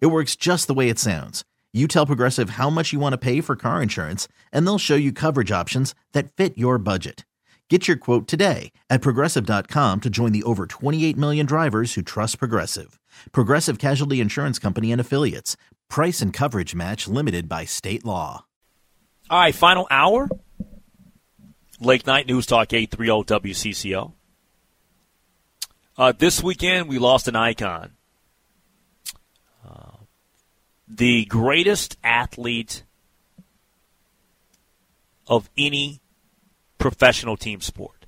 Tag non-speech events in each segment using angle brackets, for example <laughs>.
It works just the way it sounds. You tell Progressive how much you want to pay for car insurance, and they'll show you coverage options that fit your budget. Get your quote today at progressive.com to join the over 28 million drivers who trust Progressive. Progressive Casualty Insurance Company and Affiliates. Price and coverage match limited by state law. All right, final hour. Lake Night News Talk 830 WCCO. Uh, this weekend, we lost an icon. The greatest athlete of any professional team sport.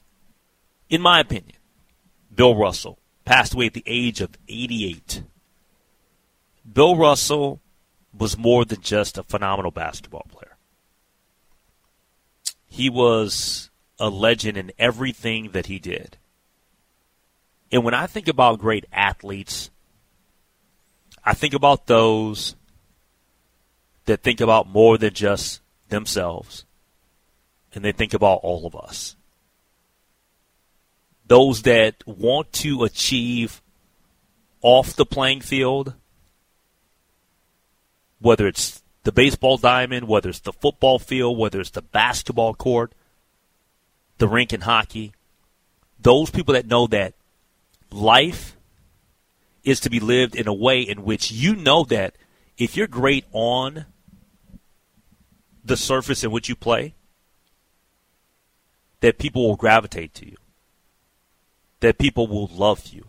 In my opinion, Bill Russell passed away at the age of 88. Bill Russell was more than just a phenomenal basketball player. He was a legend in everything that he did. And when I think about great athletes, I think about those that think about more than just themselves and they think about all of us. Those that want to achieve off the playing field, whether it's the baseball diamond, whether it's the football field, whether it's the basketball court, the rink in hockey, those people that know that life is to be lived in a way in which you know that if you're great on the surface in which you play, that people will gravitate to you, that people will love you,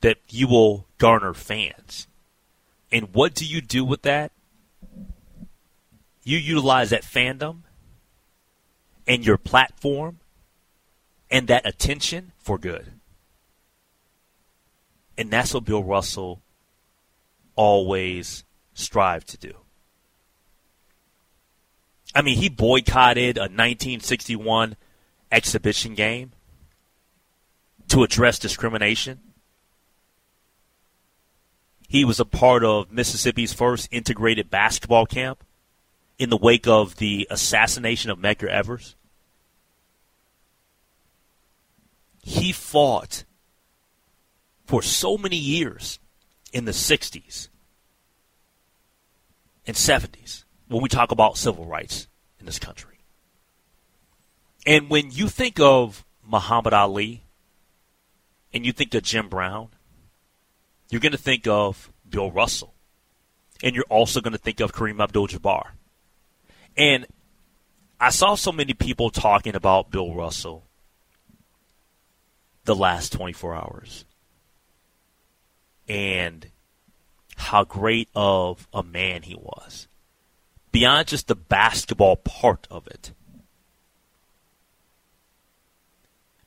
that you will garner fans. And what do you do with that? You utilize that fandom and your platform and that attention for good. And that's what Bill Russell always strived to do. I mean, he boycotted a 1961 exhibition game to address discrimination. He was a part of Mississippi's first integrated basketball camp in the wake of the assassination of Medgar Evers. He fought for so many years in the 60s and 70s when we talk about civil rights in this country. And when you think of Muhammad Ali and you think of Jim Brown, you're going to think of Bill Russell. And you're also going to think of Kareem Abdul Jabbar. And I saw so many people talking about Bill Russell the last 24 hours and how great of a man he was. Beyond just the basketball part of it.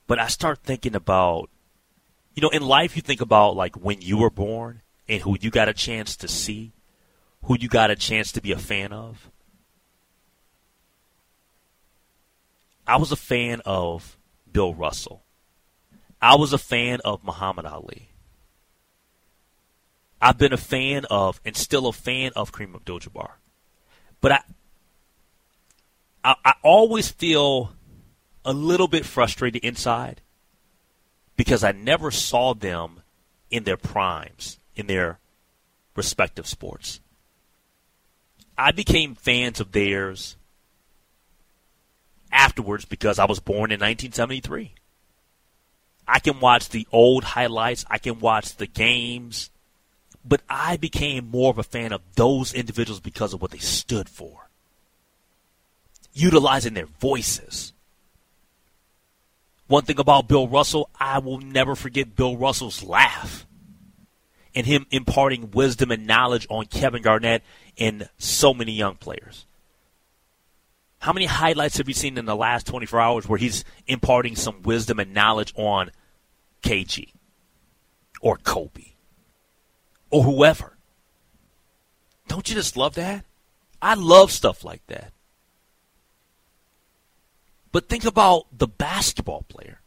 But I start thinking about, you know, in life you think about like when you were born and who you got a chance to see, who you got a chance to be a fan of. I was a fan of Bill Russell. I was a fan of Muhammad Ali. I've been a fan of and still a fan of Kareem Abdul-Jabbar. But I, I, I always feel a little bit frustrated inside because I never saw them in their primes, in their respective sports. I became fans of theirs afterwards because I was born in 1973. I can watch the old highlights, I can watch the games, but I became more of a fan of those individuals because of what they stood for. Utilizing their voices. One thing about Bill Russell, I will never forget Bill Russell's laugh and him imparting wisdom and knowledge on Kevin Garnett and so many young players. How many highlights have you seen in the last 24 hours where he's imparting some wisdom and knowledge on KG or Kobe or whoever? Don't you just love that? I love stuff like that. But think about the basketball player.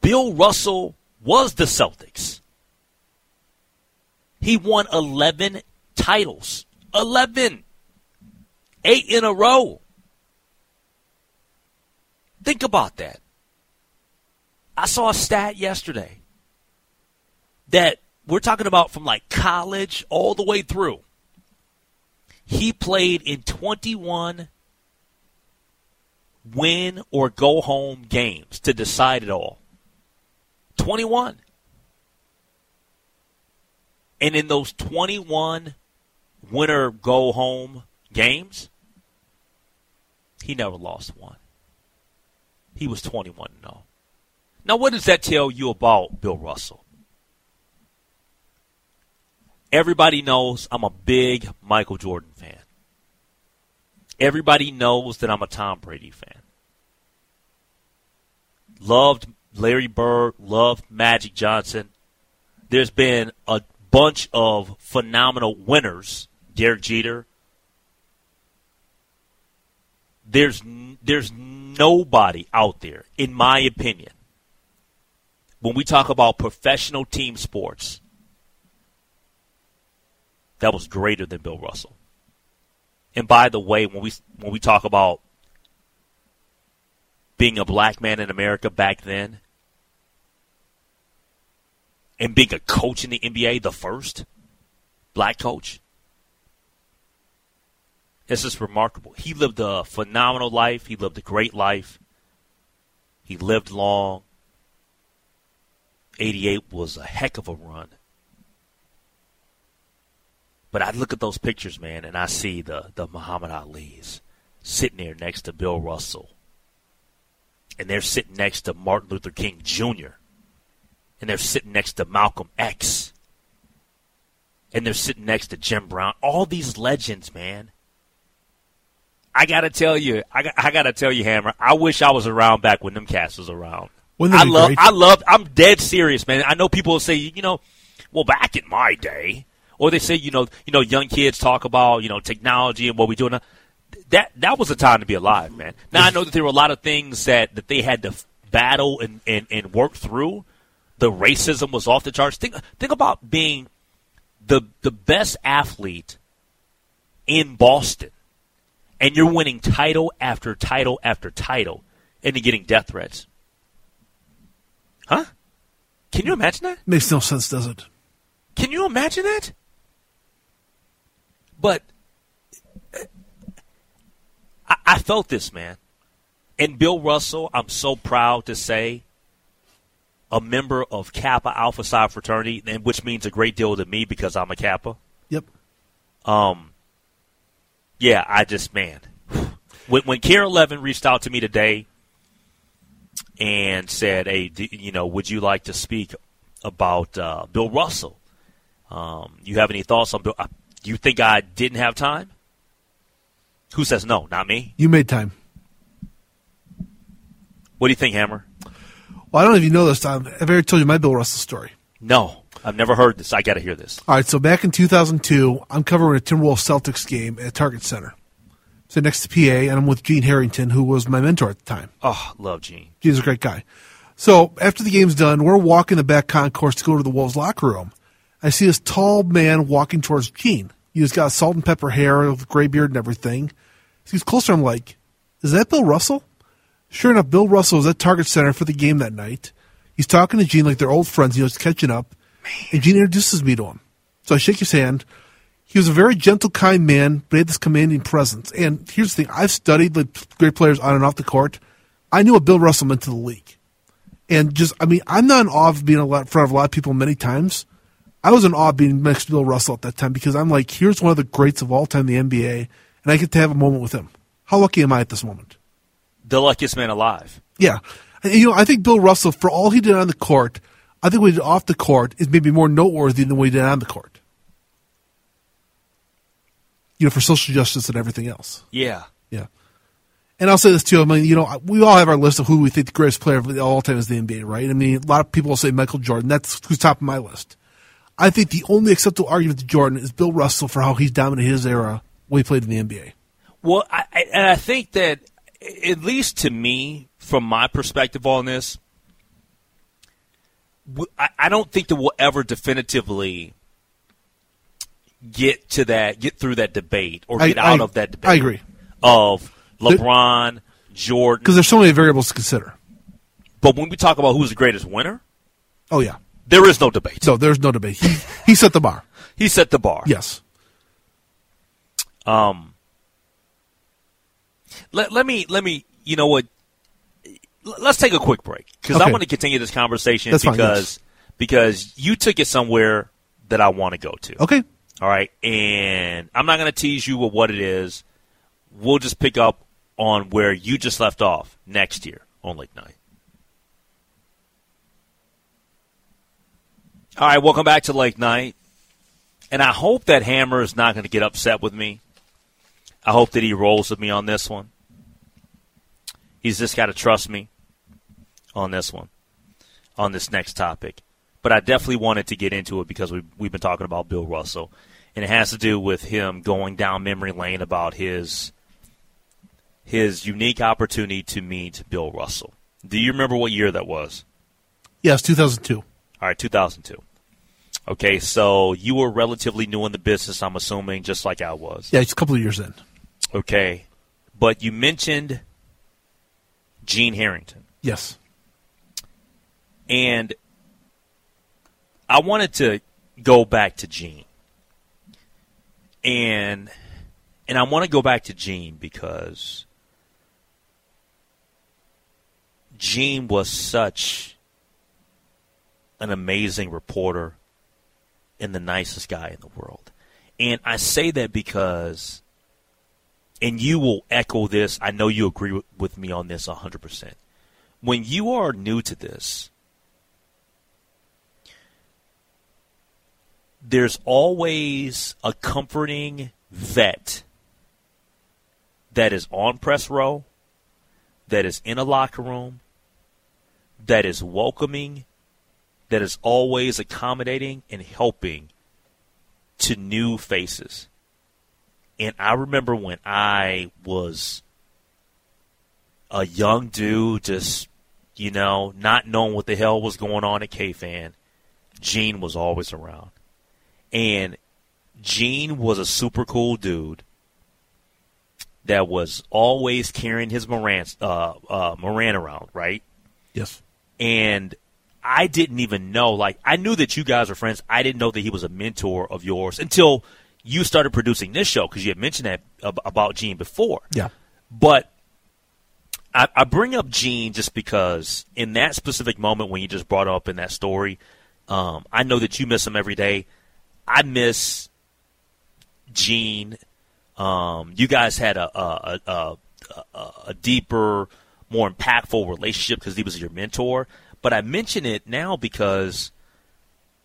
Bill Russell was the Celtics. He won 11 titles. 11. Eight in a row. Think about that. I saw a stat yesterday that we're talking about from like college all the way through. He played in 21 win or go home games to decide it all. 21. And in those 21 winner go home games, he never lost one. He was 21 0. Now, what does that tell you about Bill Russell? Everybody knows I'm a big Michael Jordan fan. Everybody knows that I'm a Tom Brady fan. Loved Larry Bird, loved Magic Johnson. There's been a bunch of phenomenal winners. Derek Jeter. There's there's nobody out there, in my opinion, when we talk about professional team sports, that was greater than Bill Russell. And by the way, when we when we talk about being a black man in America back then and being a coach in the NBA, the first black coach, it's just remarkable. He lived a phenomenal life. He lived a great life. He lived long. 88 was a heck of a run. But I look at those pictures, man, and I see the, the Muhammad Ali's sitting there next to Bill Russell. And they're sitting next to Martin Luther King Jr. And they're sitting next to Malcolm X. And they're sitting next to Jim Brown. All these legends, man. I gotta tell you, I, got, I gotta tell you, Hammer. I wish I was around back when them cats was around. I love, great? I love. I'm dead serious, man. I know people will say, you know, well, back in my day, or they say, you know, you know, young kids talk about, you know, technology and what we do. now. That that was a time to be alive, man. Now I know that there were a lot of things that that they had to battle and and, and work through. The racism was off the charts. Think think about being the the best athlete in Boston and you're winning title after title after title, and you're getting death threats. Huh? Can you imagine that? Makes no sense, does it? Can you imagine that? But I, I felt this, man. And Bill Russell, I'm so proud to say, a member of Kappa Alpha Psi fraternity, and which means a great deal to me because I'm a Kappa. Yep. Um, yeah, I just man, <sighs> when when KARE 11 reached out to me today and said, "Hey, do, you know, would you like to speak about uh, Bill Russell? Um, you have any thoughts on Bill? Uh, you think I didn't have time? Who says no? Not me. You made time. What do you think, Hammer? Well, I don't know if you know this, Tom. I've already told you my Bill Russell story. No, I've never heard this. I got to hear this. All right, so back in 2002, I'm covering a Timberwolves Celtics game at Target Center. So next to PA, and I'm with Gene Harrington, who was my mentor at the time. Oh, love Gene. Gene's a great guy. So after the game's done, we're walking the back concourse to go to the Wolves locker room. I see this tall man walking towards Gene. He's got salt and pepper hair, with gray beard and everything. He gets closer. I'm like, is that Bill Russell? Sure enough, Bill Russell was at Target Center for the game that night. He's talking to Gene like they're old friends. You know, he's catching up. And Gene introduces me to him. So I shake his hand. He was a very gentle, kind man, but he had this commanding presence. And here's the thing I've studied the great players on and off the court. I knew what Bill Russell meant to the league. And just, I mean, I'm not in awe of being in front of a lot of people many times. I was in awe being next to Bill Russell at that time because I'm like, here's one of the greats of all time in the NBA, and I get to have a moment with him. How lucky am I at this moment? The luckiest man alive. Yeah. And, you know, I think Bill Russell, for all he did on the court, I think what he did off the court is maybe more noteworthy than what he did on the court. You know, for social justice and everything else. Yeah. Yeah. And I'll say this too. I mean, you know, we all have our list of who we think the greatest player of all time is the NBA, right? I mean, a lot of people will say Michael Jordan. That's who's top of my list. I think the only acceptable argument to Jordan is Bill Russell for how he's dominated his era when he played in the NBA. Well, I, and I think that, at least to me, from my perspective on this, I don't think that we'll ever definitively get to that, get through that debate, or get I, out I, of that debate. I agree. Of LeBron, Jordan, because there's so many variables to consider. But when we talk about who's the greatest winner, oh yeah, there is no debate. No, there's no debate. He he set the bar. he set the bar. Yes. Um. Let let me let me you know what. Let's take a quick break because Okay. I want to continue this conversation That's fine, because yes. because you took it somewhere that I want to go to. Okay. All right, and I'm not going to tease you with what it is. We'll just pick up on where you just left off next year on Late Night. All right, welcome back to Lake Night. And I hope that Hammer is not going to get upset with me. I hope that he rolls with me on this one. He's just got to trust me on this one, on this next topic. But I definitely wanted to get into it because we've, we've been talking about Bill Russell. And it has to do with him going down memory lane about his his unique opportunity to meet Bill Russell. Do you remember what year that was? Yes, 2002. All right, 2002. Okay, so you were relatively new in the business, I'm assuming, just like I was. Yeah, it's a couple of years in. Okay, but you mentioned Gene Harrington, Yes. and I wanted to go back to Gene, and and I want to go back to Gene because Gene was such an amazing reporter and the nicest guy in the world. And I say that because, and you will echo this, I know you agree with, me on this 100%. When you are new to this, there's always a comforting vet that is on press row, that is in a locker room, that is welcoming, that is always accommodating and helping to new faces. And I remember when I was a young dude, just, you know, not knowing what the hell was going on at K-Fan, Gene was always around. And Gene was a super cool dude that was always carrying his Marantz, uh, uh, Marantz around, right? Yes. and I didn't even know. Like, I knew that you guys were friends. I didn't know that he was a mentor of yours until you started producing this show because you had mentioned that ab- about Gene before. Yeah. But I, I bring up Gene just because in that specific moment when you just brought up in that story, um, I know that you miss him every day. I miss Gene. Um, you guys had a a, a, a, a deeper, more impactful relationship because he was your mentor. But I mention it now because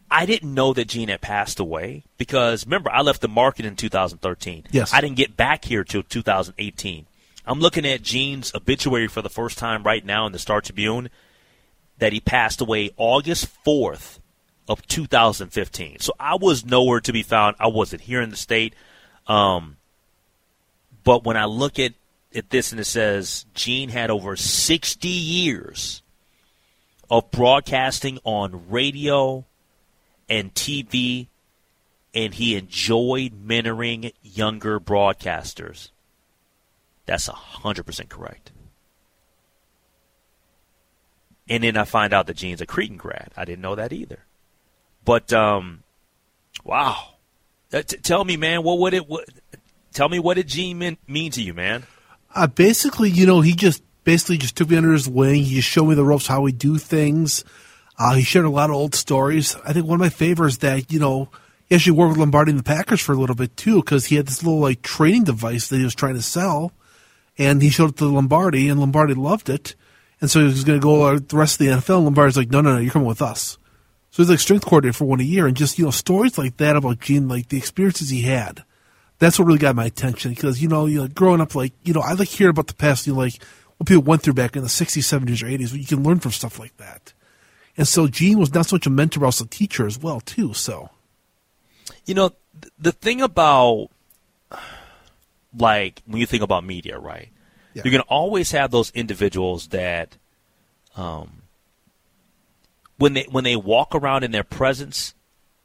I didn't know that Gene had passed away. Because remember, I left the market in 2013. Yes. I didn't get back here till 2018. I'm looking at Gene's obituary for the first time right now in the Star Tribune that he passed away August 4th of 2015. So I was nowhere to be found. I wasn't here in the state. Um, but when I look at, at this and it says Gene had over 60 years of broadcasting on radio and TV, and he enjoyed mentoring younger broadcasters. That's 100% correct. And then I find out that Gene's a Cretin grad. I didn't know that either. But, um, wow. Uh, t- tell me, man, what would it, what, tell me what did Gene mean, mean to you, man? Uh, basically, you know, he just basically just took me under his wing. He just showed me the ropes, how we do things. Uh, he shared a lot of old stories. I think one of my favorites that you know he actually worked with Lombardi and the Packers for a little bit too, because he had this little like training device that he was trying to sell, and he showed it to Lombardi, and Lombardi loved it, and so he was going to go the rest of the NFL. And Lombardi's like, no, no, no, you're coming with us. So he's like strength coordinator for one a year, and just you know stories like that about Gene, like the experiences he had. That's what really got my attention because you know, you know, growing up, like you know, I like hearing about the past, you know, like what people went through back in the '60s, '70s, or '80s. You can learn from stuff like that. And so Gene was not so much a mentor, but also a teacher as well, too. So You know, th- the thing about like when you think about media, right? Yeah. You're going to always have those individuals that, um, when they when they walk around in their presence,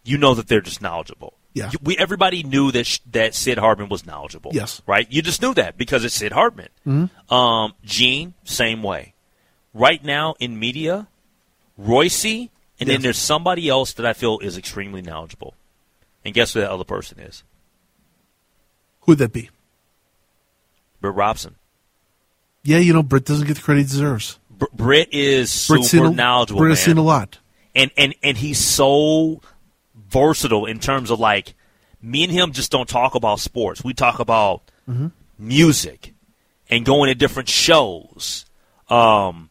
you know that they're just knowledgeable. Yeah. We everybody knew that sh- that Sid Hartman was knowledgeable. Yes. right. You just knew that because it's Sid Hartman. Mm-hmm. Um, Gene, same way. Right now in media, Royce, and then there's somebody else that I feel is extremely knowledgeable. And guess who that other person is? Who'd that be? Britt Robson. Yeah, you know, Britt doesn't get the credit he deserves. Br- Britt is super Britt's seen a, knowledgeable, Britt man. has seen a lot. and and and he's so versatile in terms of like me and him just don't talk about sports. We talk about music and going to different shows. Um,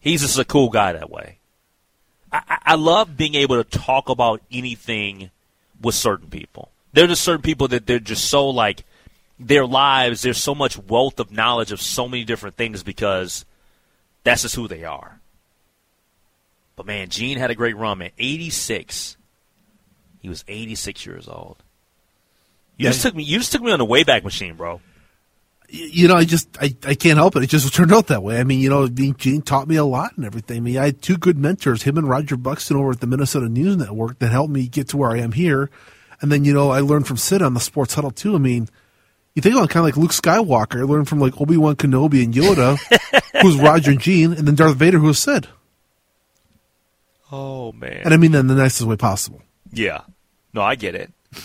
he's just a cool guy that way. I, I- I love being able to talk about anything with certain people. There are just certain people that they're just so like their lives. There's so much wealth of knowledge of so many different things because that's just who they are. But man, Gene had a great run, man. 86. He was 86 years old. You Yeah. just took me. You just took me on the Wayback Machine, bro. You know, I just I, I can't help it. It just turned out that way. I mean, you know, Gene taught me a lot and everything. I mean, I had two good mentors, him and Roger Buxton over at the Minnesota News Network, that helped me get to where I am here. And then, you know, I learned from Sid on the Sports Huddle too. I mean, you think about it, kind of like Luke Skywalker. I learned from like Obi Wan Kenobi and Yoda, <laughs> who's Roger and Gene, and then Darth Vader, who was Sid. Oh man. And I mean that in the nicest way possible. yeah. No, I get it. <laughs>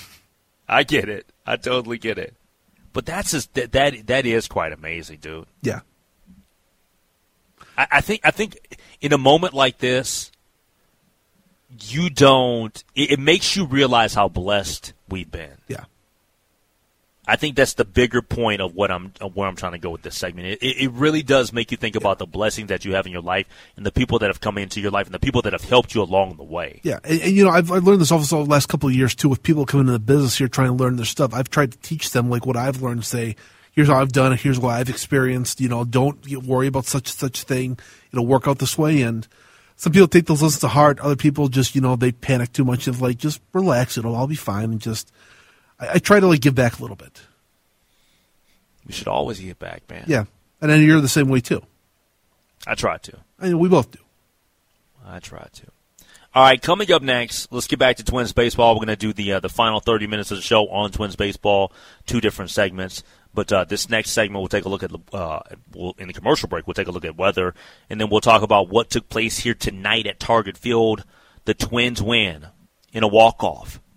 I get it. I totally get it. But that's just that that that is quite amazing, dude. Yeah. I, I think I think in a moment like this, you don't. It, it makes you realize how blessed we've been. Yeah. I think that's the bigger point of what I'm of where I'm trying to go with this segment. It, it really does make you think about the blessings that you have in your life and the people that have come into your life and the people that have helped you along the way. Yeah, and, and you know, I've, I've learned this also the last couple of years too. With people coming into the business here trying to learn their stuff, I've tried to teach them like what I've learned. Say, here's how I've done it. Here's what I've experienced. You know, don't worry about such such thing. It'll work out this way. And some people take those lessons to heart. Other people just you know they panic too much. Of like, just relax. It'll all be fine. And just, I, I try to like give back a little bit. We should always give back, man. Yeah, and then you're the same way too. I try to. I mean, we both do. I try to. All right, coming up next, let's get back to Twins baseball. We're going to do the uh, the final 30 minutes of the show on Twins baseball, two different segments. But uh, this next segment, we'll take a look at uh, we'll, in the commercial break. We'll take a look at weather, and then we'll talk about what took place here tonight at Target Field. The Twins win in a walk off,